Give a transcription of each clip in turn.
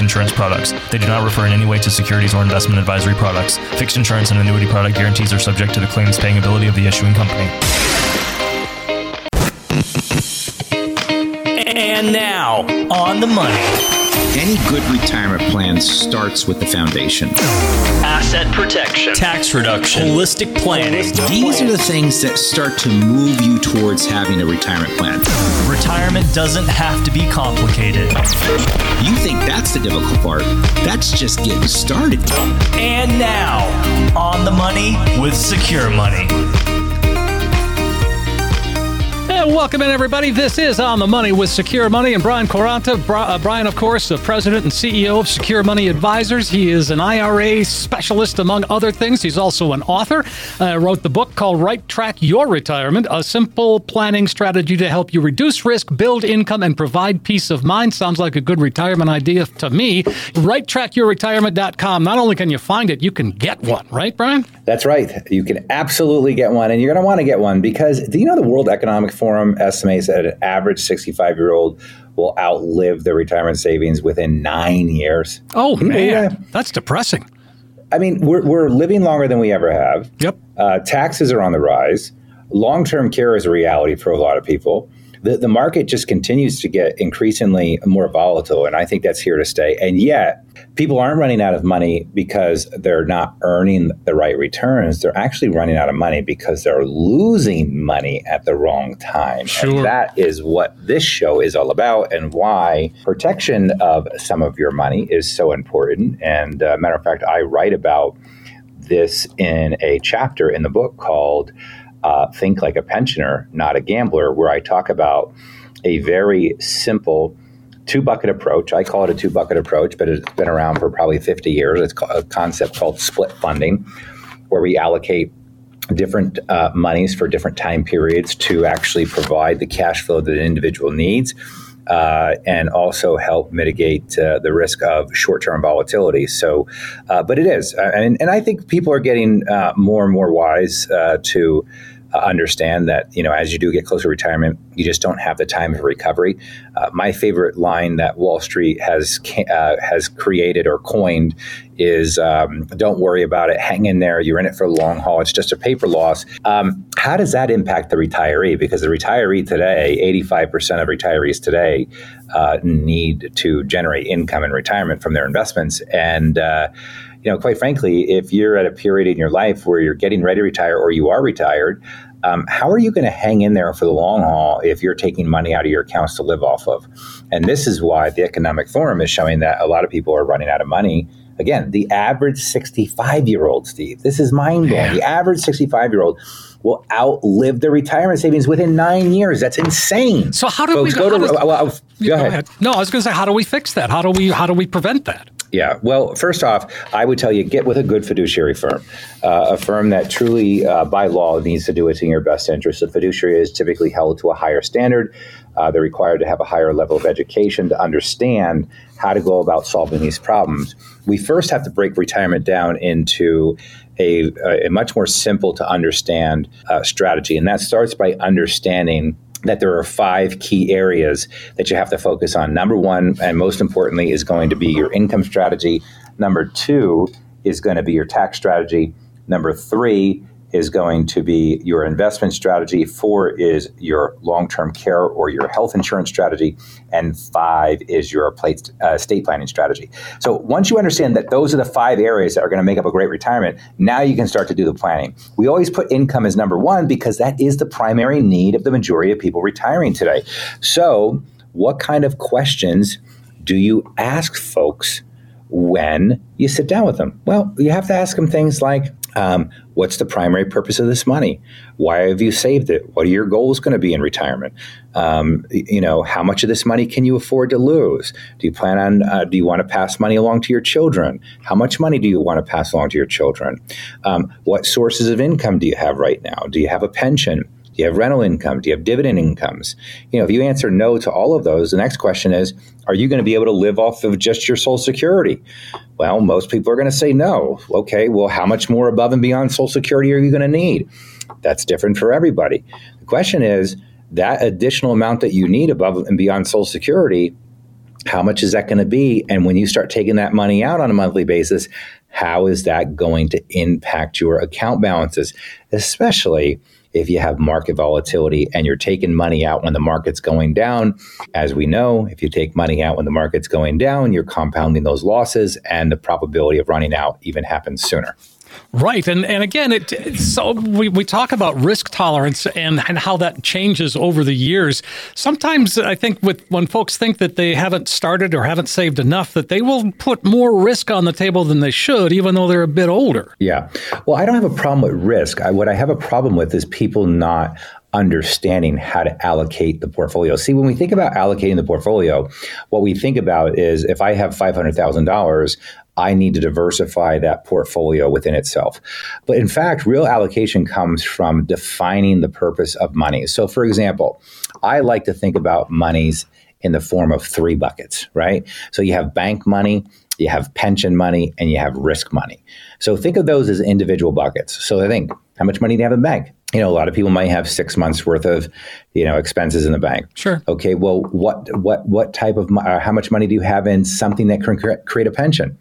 insurance products. They do not refer in any way to securities or investment advisory products. Fixed insurance and annuity product guarantees are subject to the claims paying ability of the issuing company. And now, on the money. Any good retirement plan starts with the foundation. Asset protection, tax reduction, holistic planning. These are the things that start to move you towards having a retirement plan. Retirement doesn't have to be complicated. You think that's the difficult part? That's just getting started. And now, on the money with Secure Money. And welcome in, everybody. This is On the Money with Secure Money and Brian Quaranta. Uh, Brian, of course, the president and CEO of Secure Money Advisors. He is an IRA specialist, among other things. He's also an author. Uh, wrote the book called Right Track Your Retirement, a simple planning strategy to help you reduce risk, build income, and provide peace of mind. Sounds like a good retirement idea to me. RightTrackYourRetirement.com. Not only can you find it, you can get one, right, Brian? That's right. You can absolutely get one, and you're going to want to get one because do you know the World Economic Forum? Forum estimates that an average 65 year old will outlive their retirement savings within nine years. Oh, man. That's depressing. I mean, we're, we're living longer than we ever have. Yep. Uh, taxes are on the rise. Long term care is a reality for a lot of people the, the market just continues to get increasingly more volatile. And I think that's here to stay. And yet, people aren't running out of money because they're not earning the right returns. They're actually running out of money because they're losing money at the wrong time. Sure. And that is what this show is all about and why protection of some of your money is so important. And uh, matter of fact, I write about this in a chapter in the book called uh, Think Like a Pensioner, Not a Gambler, where I talk about a very simple two bucket approach. I call it a two bucket approach, but it's been around for probably 50 years. It's a concept called split funding, where we allocate different uh, monies for different time periods to actually provide the cash flow that an individual needs. Uh, and also help mitigate uh, the risk of short-term volatility. So, uh, but it is, uh, and, and I think people are getting uh, more and more wise to uh, understand that you know as you do get closer to retirement, you just don't have the time of recovery. Uh, my favorite line that Wall Street has uh, has created or coined is um, "Don't worry about it, hang in there. You're in it for the long haul. It's just a paper loss." Um, how does that impact the retiree? Because the retiree today, 85% of retirees today uh, need to generate income in retirement from their investments, and uh, you know, quite frankly, if you're at a period in your life where you're getting ready to retire or you are retired, um, how are you going to hang in there for the long haul if you're taking money out of your accounts to live off of? And this is why the Economic Forum is showing that a lot of people are running out of money. Again, the average 65 year old, Steve, this is mind blowing. The average 65 year old will outlive their retirement savings within nine years. That's insane. So how do Folks, we go, to? Does, well, go, go ahead. ahead. No, I was going to say, how do we fix that? How do we how do we prevent that? Yeah. Well, first off, I would tell you get with a good fiduciary firm, uh, a firm that truly, uh, by law, needs to do what's in your best interest. A fiduciary is typically held to a higher standard. Uh, they're required to have a higher level of education to understand how to go about solving these problems. We first have to break retirement down into a, a much more simple to understand uh, strategy, and that starts by understanding that there are five key areas that you have to focus on. Number one, and most importantly, is going to be your income strategy. Number two is going to be your tax strategy. Number three is going to be your investment strategy. Four is your long term care or your health insurance strategy. And five is your uh, estate planning strategy. So once you understand that those are the five areas that are going to make up a great retirement, now you can start to do the planning. We always put income as number one because that is the primary need of the majority of people retiring today. So, what kind of questions do you ask folks? When you sit down with them? Well, you have to ask them things like, um, what's the primary purpose of this money? Why have you saved it? What are your goals going to be in retirement? Um, you know, how much of this money can you afford to lose? Do you plan on? Uh, do you want to pass money along to your children? How much money do you want to pass along to your children? Um, what sources of income do you have right now? Do you have a pension? Do you have rental income? Do you have dividend incomes? You know, if you answer no to all of those, the next question is, are you going to be able to live off of just your Social Security? Well, most people are going to say no. Okay, well, how much more above and beyond Social Security are you going to need? That's different for everybody. The question is, that additional amount that you need above and beyond Social Security, how much is that going to be? And when you start taking that money out on a monthly basis, how is that going to impact your account balances, especially if you have market volatility and you're taking money out when the market's going down. As we know, if you take money out when the market's going down, you're compounding those losses and the probability of running out even happens sooner. Right, and and again, it so we, we talk about risk tolerance and, and how that changes over the years. Sometimes I think with when folks think that they haven't started or haven't saved enough, that they will put more risk on the table than they should, even though they're a bit older. Yeah, well, I don't have a problem with risk. I, what I have a problem with is people not understanding how to allocate the portfolio. See, when we think about allocating the portfolio, what we think about is if I have $500,000, I need to diversify that portfolio within itself. But in fact, real allocation comes from defining the purpose of money. So, for example, I like to think about monies in the form of three buckets, right? So you have bank money, you have pension money, and you have risk money. So think of those as individual buckets. So I think, how much money do you have in the bank? You know, a lot of people might have six months worth of, you know, expenses in the bank. Sure. Okay. Well, what what what type of uh, how much money do you have in something that can create a pension?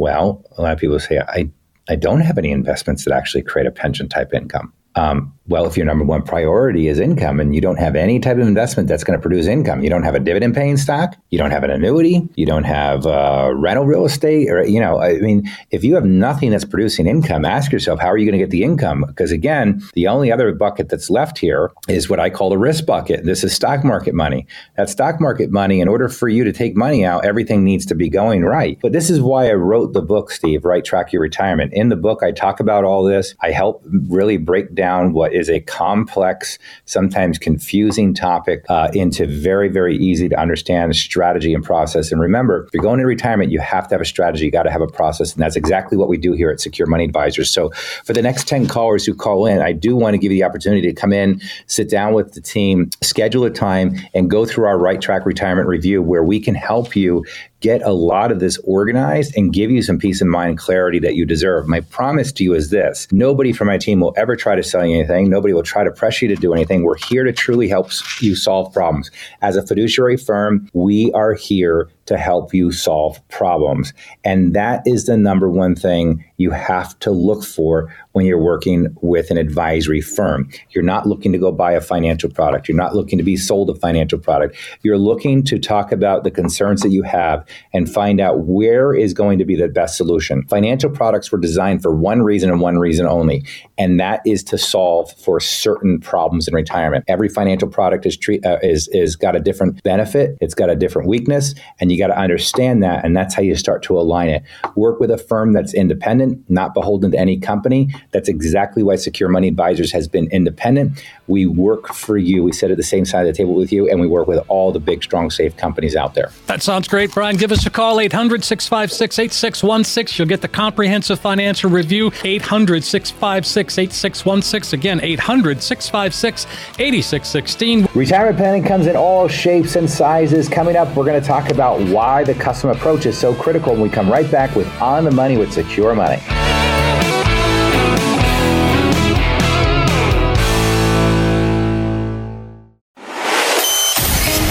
Well, a lot of people say, I, I don't have any investments that actually create a pension type income. Um, well, if your number one priority is income and you don't have any type of investment that's going to produce income, you don't have a dividend paying stock, you don't have an annuity, you don't have uh, rental real estate, or, you know, I mean, if you have nothing that's producing income, ask yourself, how are you going to get the income? Because again, the only other bucket that's left here is what I call the risk bucket. This is stock market money. That stock market money, in order for you to take money out, everything needs to be going right. But this is why I wrote the book, Steve, Right Track Your Retirement. In the book, I talk about all this. I help really break down what is a complex, sometimes confusing topic uh, into very, very easy to understand strategy and process. And remember, if you're going into retirement, you have to have a strategy. You got to have a process. And that's exactly what we do here at Secure Money Advisors. So for the next 10 callers who call in, I do want to give you the opportunity to come in, sit down with the team, schedule a time, and go through our Right Track Retirement Review where we can help you get a lot of this organized and give you some peace of mind and clarity that you deserve. My promise to you is this nobody from my team will ever try to sell you anything. Nobody will try to press you to do anything. We're here to truly help you solve problems. As a fiduciary firm, we are here to help you solve problems. And that is the number one thing you have to look for when you're working with an advisory firm. You're not looking to go buy a financial product. You're not looking to be sold a financial product. You're looking to talk about the concerns that you have and find out where is going to be the best solution. Financial products were designed for one reason and one reason only, and that is to solve for certain problems in retirement. Every financial product is treat, uh, is is got a different benefit, it's got a different weakness, and you got to understand that, and that's how you start to align it. Work with a firm that's independent, not beholden to any company. That's exactly why Secure Money Advisors has been independent. We work for you. We sit at the same side of the table with you, and we work with all the big, strong, safe companies out there. That sounds great, Brian. Give us a call, 800 656 8616. You'll get the comprehensive financial review, 800 656 8616. Again, 800 656 8616. Retirement planning comes in all shapes and sizes. Coming up, we're going to talk about why the custom approach is so critical, and we come right back with On the Money with Secure Money.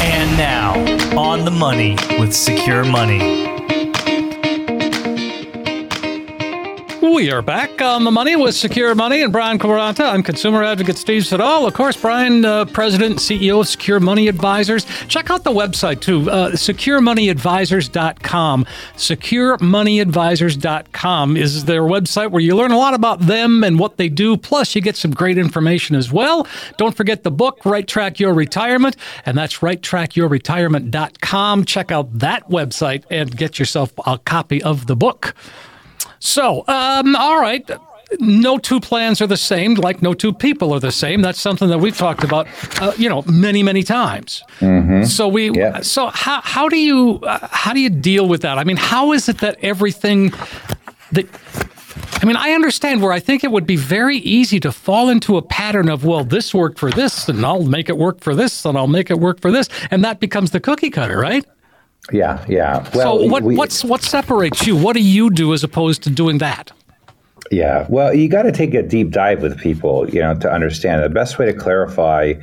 And now, On the Money with Secure Money. We are back on the money with Secure Money and Brian Quaranta. I'm consumer advocate Steve Siddall. Of course, Brian, uh, President and CEO of Secure Money Advisors. Check out the website too, uh, securemoneyadvisors.com. Securemoneyadvisors.com is their website where you learn a lot about them and what they do. Plus, you get some great information as well. Don't forget the book, Right Track Your Retirement, and that's righttrackyourretirement.com. Check out that website and get yourself a copy of the book. So, um, all right. No two plans are the same, like no two people are the same. That's something that we've talked about, uh, you know, many, many times. Mm-hmm. So we, yeah. so how how do you uh, how do you deal with that? I mean, how is it that everything that I mean, I understand where I think it would be very easy to fall into a pattern of, well, this worked for this, and I'll make it work for this, and I'll make it work for this, and that becomes the cookie cutter, right? Yeah, yeah. Well, so what we, what's what separates you? What do you do as opposed to doing that? Yeah, well, you got to take a deep dive with people, you know, to understand. The best way to clarify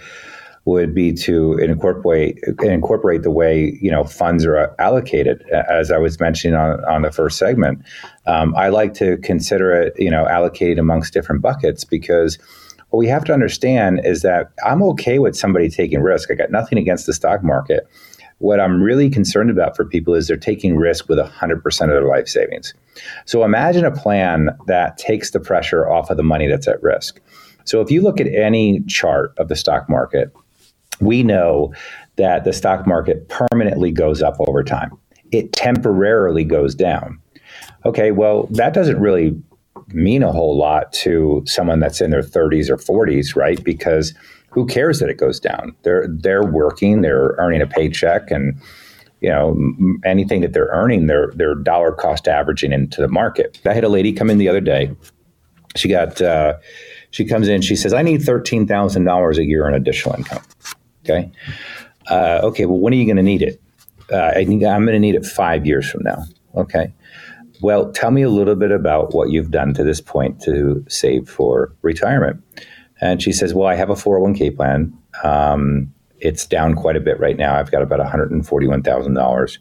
would be to incorporate incorporate the way you know funds are allocated. As I was mentioning on, on the first segment, um, I like to consider it you know allocated amongst different buckets because what we have to understand is that I'm okay with somebody taking risk. I got nothing against the stock market. What I'm really concerned about for people is they're taking risk with 100% of their life savings. So imagine a plan that takes the pressure off of the money that's at risk. So if you look at any chart of the stock market, we know that the stock market permanently goes up over time. It temporarily goes down. Okay, well, that doesn't really mean a whole lot to someone that's in their 30s or 40s, right? Because who cares that it goes down? They're they're working, they're earning a paycheck, and you know anything that they're earning, they're they're dollar cost averaging into the market. I had a lady come in the other day. She got uh, she comes in. She says, "I need thirteen thousand dollars a year in additional income." Okay, uh, okay. Well, when are you going to need it? Uh, I think I'm going to need it five years from now. Okay. Well, tell me a little bit about what you've done to this point to save for retirement. And she says, Well, I have a 401k plan. Um, it's down quite a bit right now. I've got about $141,000.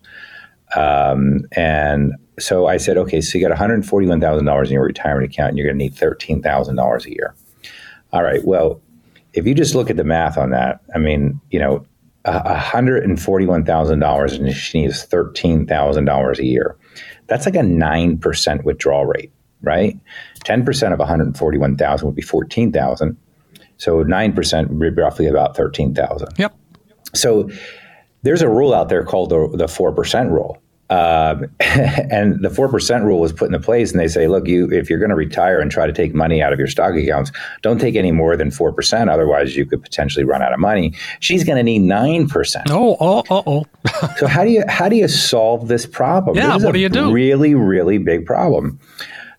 Um, and so I said, Okay, so you got $141,000 in your retirement account, and you're going to need $13,000 a year. All right, well, if you just look at the math on that, I mean, you know, $141,000 and she needs $13,000 a year. That's like a 9% withdrawal rate, right? 10% of 141,000 would be 14,000. So 9% would be roughly about 13,000. Yep. So there's a rule out there called the, the 4% rule. Um, and the 4% rule was put into place and they say, look, you, if you're going to retire and try to take money out of your stock accounts, don't take any more than 4%. Otherwise you could potentially run out of money. She's going to need 9%. Oh, oh, oh, oh. so how do you, how do you solve this problem? Yeah. This what do you do? Really, really big problem.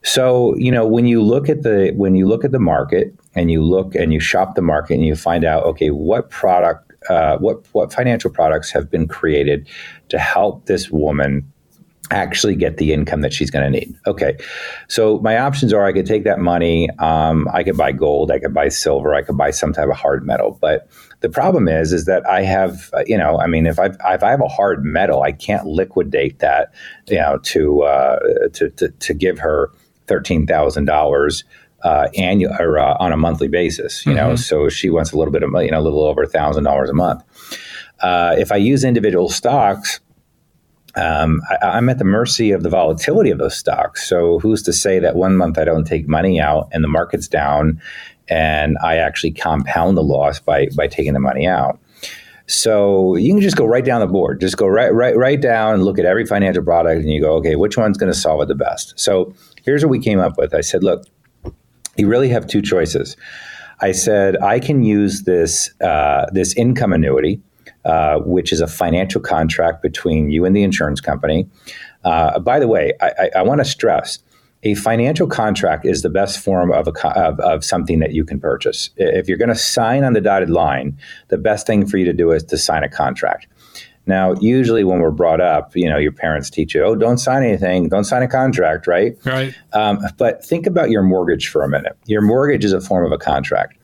So, you know, when you look at the, when you look at the market, and you look and you shop the market and you find out, okay, what product, uh, what what financial products have been created to help this woman actually get the income that she's going to need. Okay, so my options are I could take that money, um, I could buy gold, I could buy silver, I could buy some type of hard metal. But the problem is, is that I have, uh, you know, I mean, if I if I have a hard metal, I can't liquidate that, you know, to uh, to, to to give her thirteen thousand dollars uh, annual or uh, on a monthly basis. You mm-hmm. know, so she wants a little bit of you know a little over a thousand dollars a month. Uh, if I use individual stocks, um, I, am at the mercy of the volatility of those stocks. So who's to say that one month I don't take money out and the market's down, and I actually compound the loss by by taking the money out. So you can just go right down the board. Just go right, right, right down, look at every financial product, and you go, okay, which one's going to solve it the best? So here's what we came up with. I said, look, you really have two choices. I said I can use this uh, this income annuity, uh, which is a financial contract between you and the insurance company. Uh, by the way, I, I, I want to stress a financial contract is the best form of, a, of, of something that you can purchase. If you're going to sign on the dotted line, the best thing for you to do is to sign a contract. Now, usually when we're brought up, you know, your parents teach you, oh, don't sign anything, don't sign a contract, right? Right. Um, but think about your mortgage for a minute. Your mortgage is a form of a contract.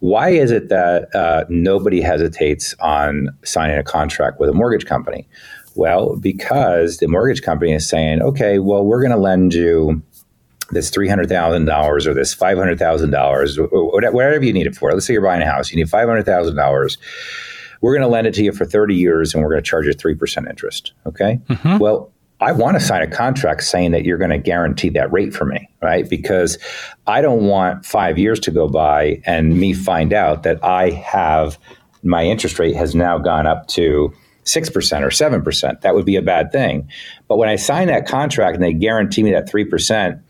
Why is it that uh, nobody hesitates on signing a contract with a mortgage company? Well, because the mortgage company is saying, okay, well, we're going to lend you this $300,000 or this $500,000, whatever you need it for. Let's say you're buying a house, you need $500,000. We're going to lend it to you for 30 years and we're going to charge you 3% interest. Okay. Mm-hmm. Well, I want to sign a contract saying that you're going to guarantee that rate for me, right? Because I don't want five years to go by and me find out that I have my interest rate has now gone up to 6% or 7%. That would be a bad thing. But when I sign that contract and they guarantee me that 3%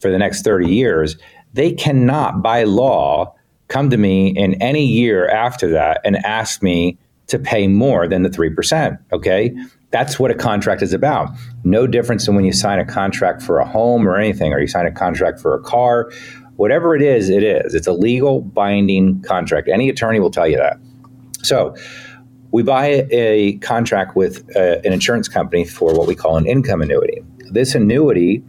for the next 30 years, they cannot, by law, come to me in any year after that and ask me to pay more than the 3%. Okay. That's what a contract is about. No difference than when you sign a contract for a home or anything, or you sign a contract for a car. Whatever it is, it is. It's a legal binding contract. Any attorney will tell you that. So, we buy a contract with uh, an insurance company for what we call an income annuity. This annuity,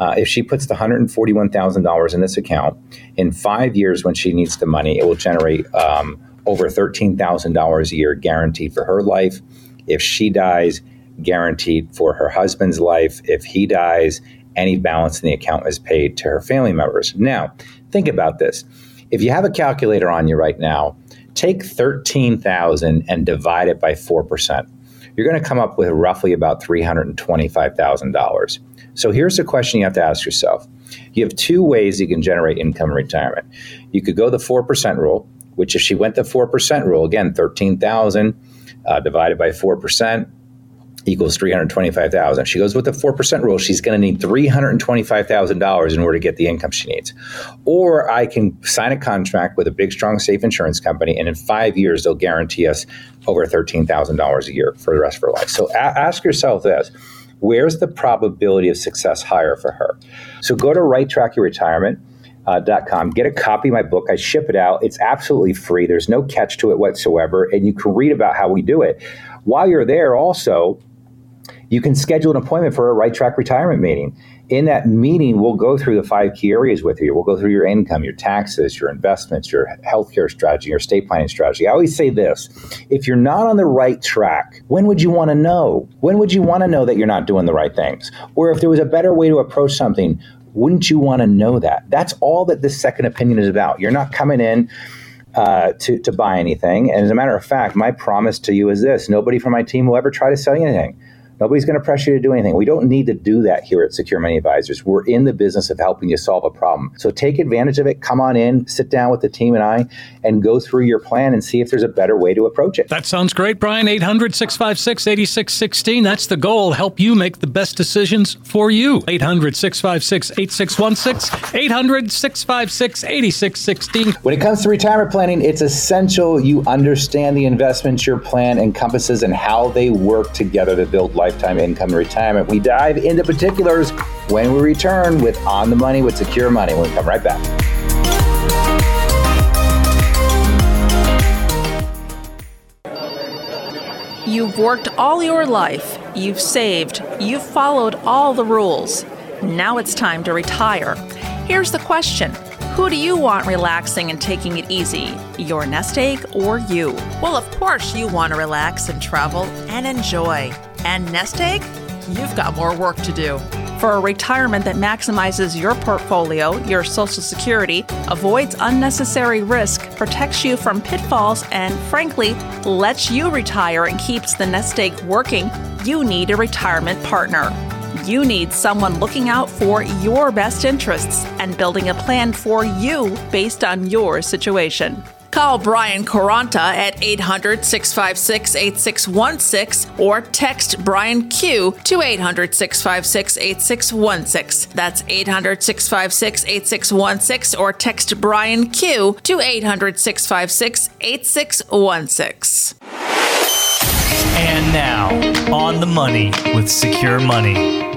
uh, if she puts the $141,000 in this account, in five years when she needs the money, it will generate um, over $13,000 a year guaranteed for her life. If she dies, guaranteed for her husband's life. If he dies, any balance in the account is paid to her family members. Now, think about this. If you have a calculator on you right now, Take 13,000 and divide it by 4%. You're going to come up with roughly about $325,000. So here's the question you have to ask yourself. You have two ways you can generate income in retirement. You could go the 4% rule, which if she went the 4% rule, again, 13,000 uh, divided by 4%, equals 325,000. She goes with the 4% rule, she's going to need $325,000 in order to get the income she needs. Or I can sign a contract with a big, strong, safe insurance company, and in five years, they'll guarantee us over $13,000 a year for the rest of her life. So a- ask yourself this where's the probability of success higher for her? So go to Right Track Your Retirement. Uh, .com. Get a copy of my book. I ship it out. It's absolutely free. There's no catch to it whatsoever, and you can read about how we do it. While you're there, also you can schedule an appointment for a right track retirement meeting. In that meeting, we'll go through the five key areas with you. We'll go through your income, your taxes, your investments, your healthcare strategy, your estate planning strategy. I always say this if you're not on the right track, when would you want to know? When would you want to know that you're not doing the right things? Or if there was a better way to approach something, wouldn't you want to know that? That's all that this second opinion is about. You're not coming in uh, to, to buy anything. And as a matter of fact, my promise to you is this nobody from my team will ever try to sell you anything. Nobody's going to pressure you to do anything. We don't need to do that here at Secure Money Advisors. We're in the business of helping you solve a problem. So take advantage of it. Come on in, sit down with the team and I, and go through your plan and see if there's a better way to approach it. That sounds great, Brian. 800 656 8616. That's the goal. Help you make the best decisions for you. 800 656 8616. 800 656 8616. When it comes to retirement planning, it's essential you understand the investments your plan encompasses and how they work together to build life lifetime income and retirement. We dive into particulars when we return with On the Money with Secure Money. We'll come right back. You've worked all your life, you've saved, you've followed all the rules. Now it's time to retire. Here's the question Who do you want relaxing and taking it easy? Your nest egg or you? Well, of course, you want to relax and travel and enjoy. And nest egg? You've got more work to do. For a retirement that maximizes your portfolio, your Social Security, avoids unnecessary risk, protects you from pitfalls, and frankly, lets you retire and keeps the nest egg working, you need a retirement partner. You need someone looking out for your best interests and building a plan for you based on your situation. Call Brian Quaranta at 800 656 8616 or text Brian Q to 800 656 8616. That's 800 656 8616 or text Brian Q to 800 656 8616. And now, on the money with Secure Money.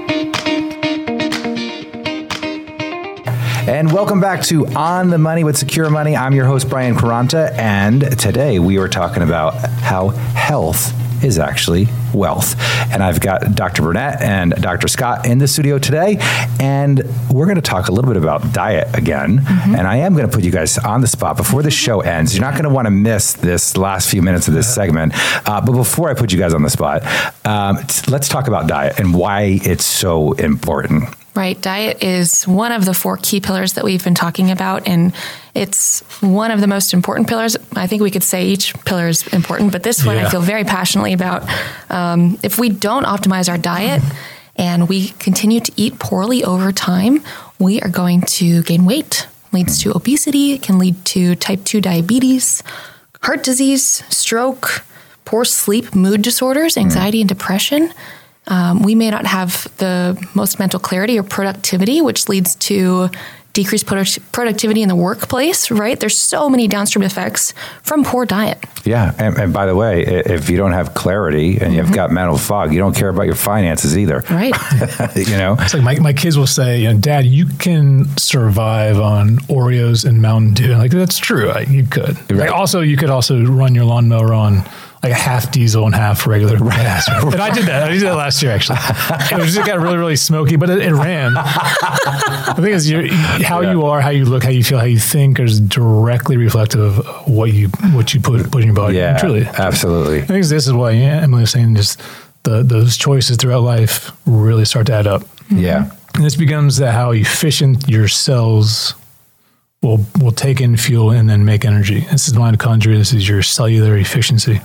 And welcome back to On the Money with Secure Money. I'm your host, Brian Quaranta, and today we are talking about how health is actually wealth. And I've got Dr. Burnett and Dr. Scott in the studio today, and we're going to talk a little bit about diet again. Mm-hmm. And I am going to put you guys on the spot before the show ends. You're not going to want to miss this last few minutes of this segment. Uh, but before I put you guys on the spot, um, let's talk about diet and why it's so important. Right. Diet is one of the four key pillars that we've been talking about. And it's one of the most important pillars. I think we could say each pillar is important, but this one Yeah. I feel very passionately about. Um, if we don't optimize our diet and we continue to eat poorly over time, we are going to gain weight. Leads to obesity, it can lead to type 2 diabetes, heart disease, stroke, poor sleep, mood disorders, anxiety, and depression. Um, we may not have the most mental clarity or productivity, which leads to decreased product- productivity in the workplace, right? There's so many downstream effects from poor diet. Yeah, and, and by the way, if you don't have clarity and you've got mental fog, you don't care about your finances either. Right. you know, It's like my, my kids will say, you know, Dad, you can survive on Oreos and Mountain Dew. Like that's true. Like, you could. Right. Like, also, you could also run your lawnmower on like a half diesel and half regular gas. And I did that. I did that last year actually. It was just got really really smoky, but it, it ran. the thing is, how you are, how you look, how you feel, how you think is directly reflective of what you what you put put in your body. yeah, truly. absolutely. I think this is why yeah, Emily was saying just the those choices throughout life really start to add up. Mm-hmm. Yeah, And this becomes that how efficient your cells will will take in fuel and then make energy. This is mitochondria. This is your cellular efficiency.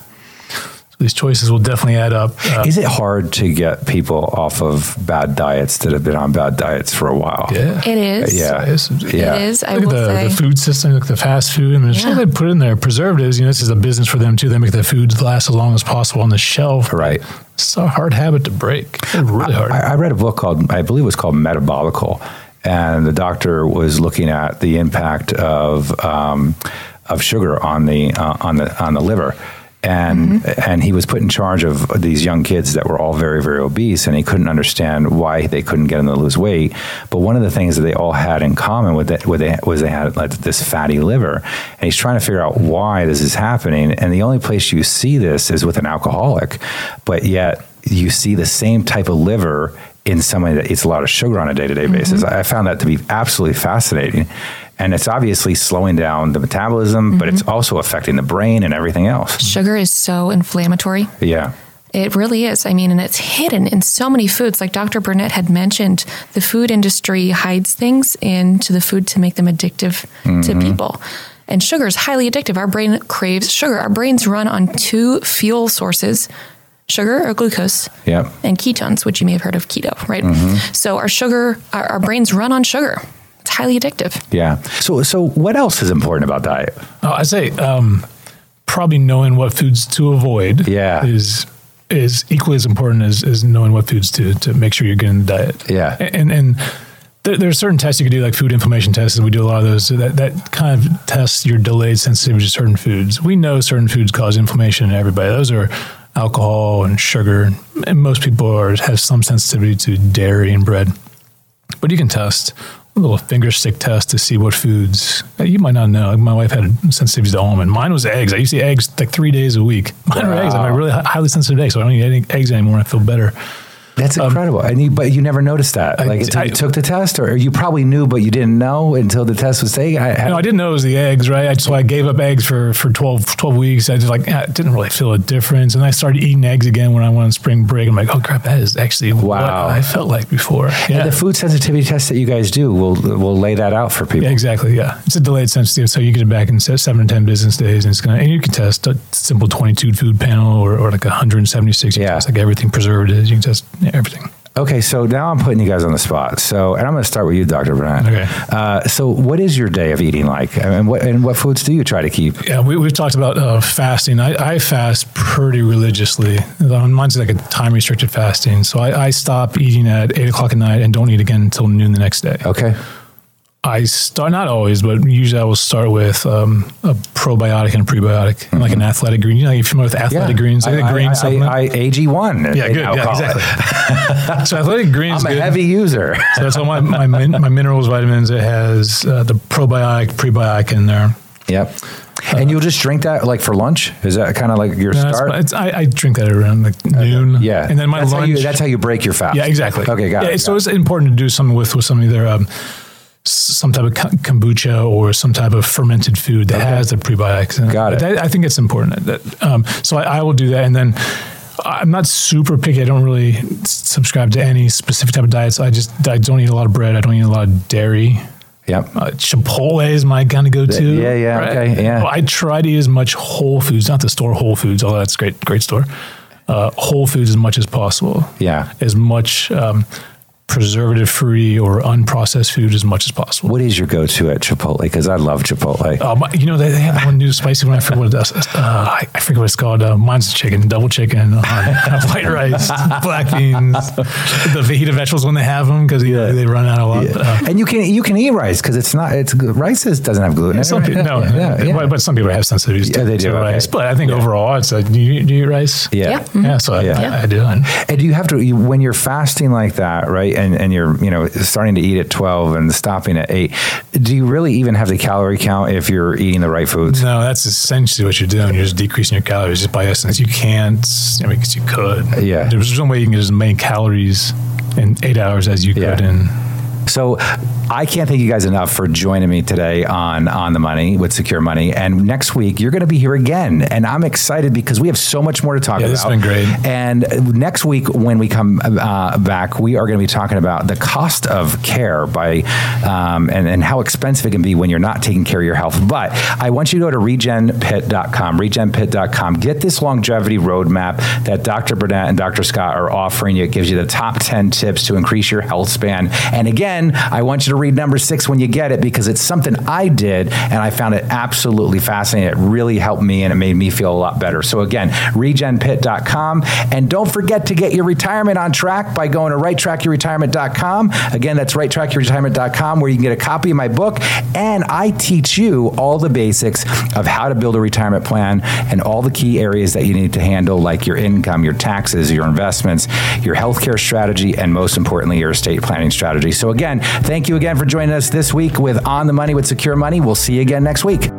So these choices will definitely add up. Uh, Is it hard to get people off of bad diets that have been on bad diets for a while? yeah. It is. Yeah. It is. Yeah. It is. I Look will at the, say. the food system, look at the fast food. I mean, there's Yeah. they put in there preservatives. You know, this is a business for them too. They make the foods last as long as possible on the shelf. Right. It's a hard habit to break. It's really hard. I, I read a book called, I believe it was called Metabolical, and the doctor was looking at the impact of um, of sugar on the uh, on the on the liver. And mm-hmm. and he was put in charge of these young kids that were all very very obese, and he couldn't understand why they couldn't get them to lose weight. But one of the things that they all had in common with it was they, was they had like this fatty liver, and he's trying to figure out why this is happening. And the only place you see this is with an alcoholic, but yet you see the same type of liver in somebody that eats a lot of sugar on a day to day basis. I found that to be absolutely fascinating. And it's obviously slowing down the metabolism, but it's mm-hmm. also affecting the brain and everything else. Sugar is so inflammatory. Yeah. It really is. I mean, and it's hidden in so many foods. Like Dr. Burnett had mentioned, the food industry hides things into the food to make them addictive to mm-hmm. people. And sugar is highly addictive. Our brain craves sugar. Our brains run on two fuel sources sugar or glucose Yep. and ketones, which you may have heard of keto, right? Mm-hmm. So our sugar, our, our brains run on sugar. It's highly addictive. Yeah. So, so what else is important about diet? Oh, I say um, probably knowing what foods to avoid. Yeah. is is equally as important as, as knowing what foods to to make sure you're getting the diet. Yeah. and and there, there are certain tests you can do, like food inflammation tests, and we do a lot of those. So that that kind of tests your delayed sensitivity to certain foods. We know certain foods cause inflammation in everybody. Those are alcohol and sugar, and most people are have some sensitivity to dairy and bread. But you can test a little finger stick test to see what foods uh, you might not know. My wife had sensitivity to almond. Mine was eggs. I used to eat eggs like three days a week. Mine were eggs. I'm a really highly sensitive to eggs, so I don't eat any eggs anymore. I feel better. That's um, incredible. and you, but you never noticed that. I- like until I- you took the test, or you probably knew, but you didn't know until the test was taken. I, No, I didn't know it was the eggs, right? I, so I gave up eggs for, for 12, 12 weeks. I just like, I didn't really feel a difference. And I started eating eggs again when I went on spring break. I'm like, oh crap, that is actually what Wow. I felt like before. Yeah. The food sensitivity test that you guys do will will lay that out for people. Yeah, exactly. Yeah, it's a delayed sensitivity, so you get it back in seven to ten business days, and it's gonna. And you can test a simple twenty-two food panel or, or like hundred and seventy-six. You Yeah. test like everything preservatives. You can test everything. Okay, so now I'm putting you guys on the spot. So, and I'm going to start with you, Dr. Burnett. Okay. Uh, so, what is your day of eating like, and what and what foods do you try to keep? Yeah, we, we've talked about uh, fasting. I, I fast pretty religiously. Mine's like a time restricted fasting. So I, I stop eating at eight o'clock at night and don't eat again until noon the next day. Okay. I start, not always, but usually I will start with um, a probiotic and a prebiotic, like an athletic green. You know, if you're familiar with athletic greens, like Mm-hmm. I, the green I, supplement. I, I, AG1. yeah, good. Yeah, exactly. so athletic greens I'm a good. heavy user. So that's all my, my, min, my minerals, vitamins. It has uh, the probiotic, prebiotic in there. yep. And you'll just drink that like for lunch? Is that kind of like your No, start? it's, I, I drink that around like noon. yeah. And then my that's lunch. How you, that's how you break your fast. Yeah, exactly. Okay, got yeah, it. So got it's important to do something with with some either um, some type of kombucha or some type of fermented food that has the prebiotics. In Got it. That, I think it's important. That, um, so I, I will do that, and then I'm not super picky. I don't really subscribe to any specific type of diets. I just I don't eat a lot of bread. I don't eat a lot of dairy. Yep. Uh, Chipotle is my kind of go-to. Yeah, yeah, okay, yeah. I try to eat as much whole foods, not the store Whole Foods, although that's great, great store. Uh, whole foods as much as possible. Yeah. As much um, preservative free or unprocessed food as much as possible. What is your go-to at Chipotle? Because I love Chipotle. Um, you know they, they have one new spicy one. I forget what it is. Uh, I, I forget what it's called. Uh, mine's chicken, double chicken on white rice, black beans, the fajita vegetables when they have them because yeah. they run out a lot. Yeah. Uh, and you can you can eat rice because it's not it's rice is, doesn't have gluten. Some people, no, yeah, yeah. But, but, some people have sensitivities yeah, to, they do, to okay. rice. But I think overall, it's a, do you, do you eat rice? Yeah, yeah. Mm-hmm. yeah so I, I, I, do. And do you have to you, when you're fasting like that, right? And and you're you know starting to eat at 12 and stopping at 8 do you really even have the calorie count if you're eating the right foods? No that's essentially what you're doing. You're just decreasing your calories just by essence. You can't i mean because you could. Yeah. There's some way you can get as many calories in eight hours as you Yeah. could in So I can't thank you guys enough for joining me today on on the money with Secure Money. And next week you're going to be here again, and I'm excited because we have so much more to talk Yeah, about. has been great. And next week when we come uh, back, we are going to be talking about the cost of care by um, and and how expensive it can be when you're not taking care of your health. But I want you to go to regenpit.com, regenpit.com. Get this longevity roadmap that Dr. Burnett and Dr. Scott are offering you. It gives you the top 10 tips to increase your health span. And again, I want you to read number six when you get it because it's something I did and I found it absolutely fascinating. It really helped me and it made me feel a lot better. So again, regenpit.com. And don't forget to get your retirement on track by going to righttrackyourretirement.com. Again, that's righttrackyourretirement.com where you can get a copy of my book. And I teach you all the basics of how to build a retirement plan and all the key areas that you need to handle, like your income, your taxes, your investments, your healthcare strategy, and most importantly, your estate planning strategy. So again, thank you again for joining us this week with On the Money with Secure Money. We'll see you again next week.